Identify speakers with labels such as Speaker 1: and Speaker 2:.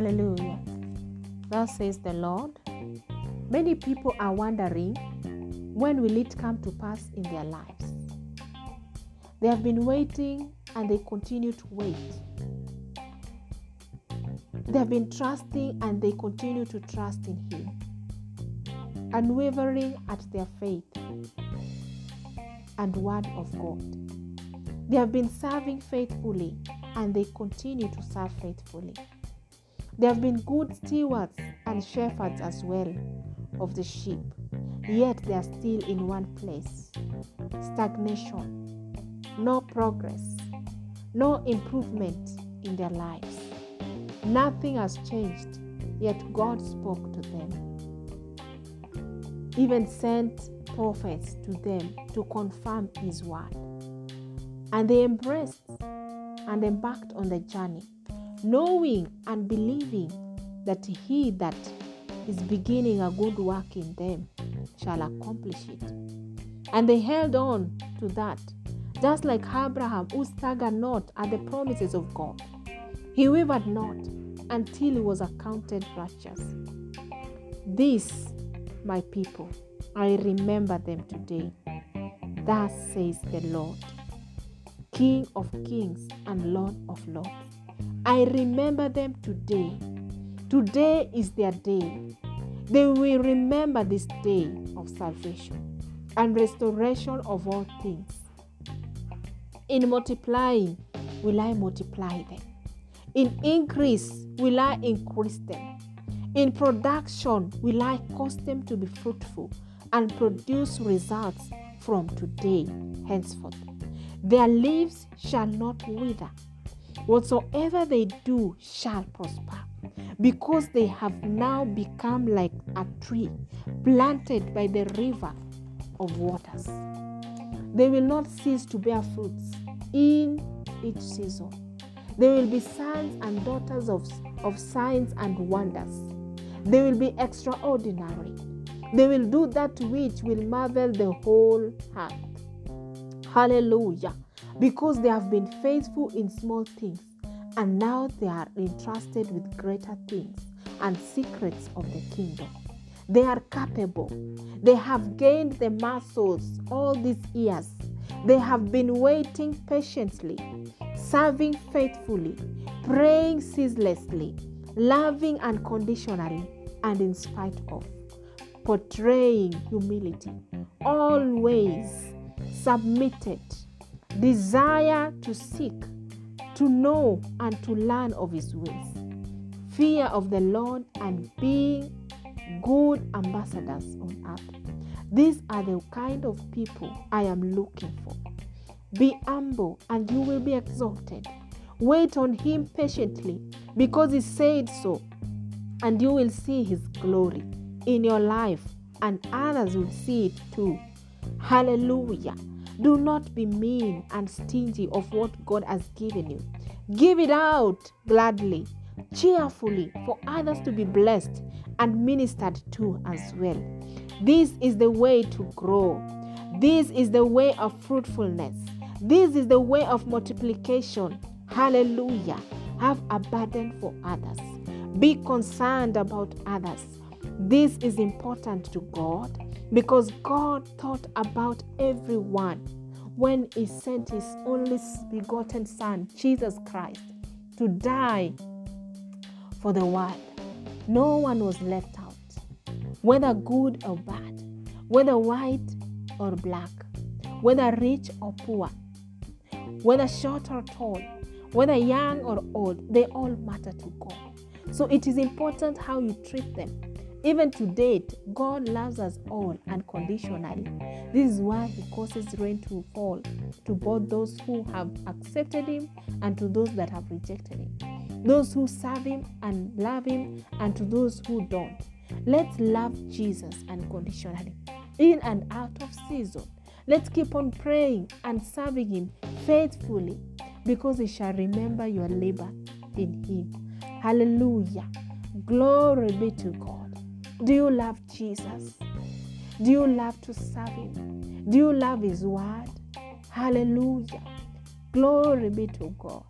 Speaker 1: Hallelujah. Thus says the Lord. Many people are wondering when will it come to pass in their lives. They have been waiting and they continue to wait. They have been trusting and they continue to trust in Him, unwavering at their faith and Word of God. They have been serving faithfully and they continue to serve faithfully. They have been good stewards and shepherds as well of the sheep, yet they are still in one place stagnation, no progress, no improvement in their lives. Nothing has changed, yet God spoke to them. Even sent prophets to them to confirm His word. And they embraced and embarked on the journey, knowing and believing that He that is beginning a good work in them shall accomplish it. And they held on to that, just like Abraham, who staggered not at the promises of God. He wavered not until he was accounted righteous. This, my people, I remember them today. Thus says the Lord, King of kings and Lord of lords. I remember them today. Today is their day. They will remember this day of salvation and restoration of all things. In multiplying, will I multiply them. In increase, will I increase them. In production, will I cause them to be fruitful and produce results from today henceforth. Their leaves shall not wither. Whatsoever they do shall prosper, because they have now become like a tree planted by the river of waters. They will not cease to bear fruits in each season. They will be sons and daughters of, of signs and wonders. They will be extraordinary. They will do that which will marvel the whole earth. Hallelujah. Because they have been faithful in small things, and now they are entrusted with greater things and secrets of the kingdom. They are capable. They have gained the muscles all these years. They have been waiting patiently, serving faithfully, praying ceaselessly, loving unconditionally, and in spite of, portraying humility, always submitted, desire to seek, to know, and to learn of His ways, fear of the Lord, and being good ambassadors on earth. These are the kind of people I am looking for. Be humble, and you will be exalted. Wait on Him patiently because He said so, and you will see His glory in your life, and others will see it too. Hallelujah. Do not be mean and stingy of what God has given you. Give it out gladly, cheerfully, for others to be blessed and ministered to as well. This is the way to grow. This is the way of fruitfulness. This is the way of multiplication. Hallelujah. Have a burden for others. Be concerned about others. This is important to God because God thought about everyone when He sent His only begotten Son, Jesus Christ, to die for the world. No one was left out, whether good or bad, whether white or black, whether rich or poor, whether short or tall, whether young or old, they all matter to God. So it is important how you treat them. Even to date, God loves us all unconditionally. This is why He causes rain to fall to both those who have accepted Him and to those that have rejected Him, those who serve Him and love Him, and to those who don't. Let's love Jesus unconditionally, in and out of season. Let's keep on praying and serving Him faithfully because He shall remember your labor in Him. Hallelujah. Glory be to God. Do you love Jesus? Do you love to serve Him? Do you love His word? Hallelujah. Glory be to God.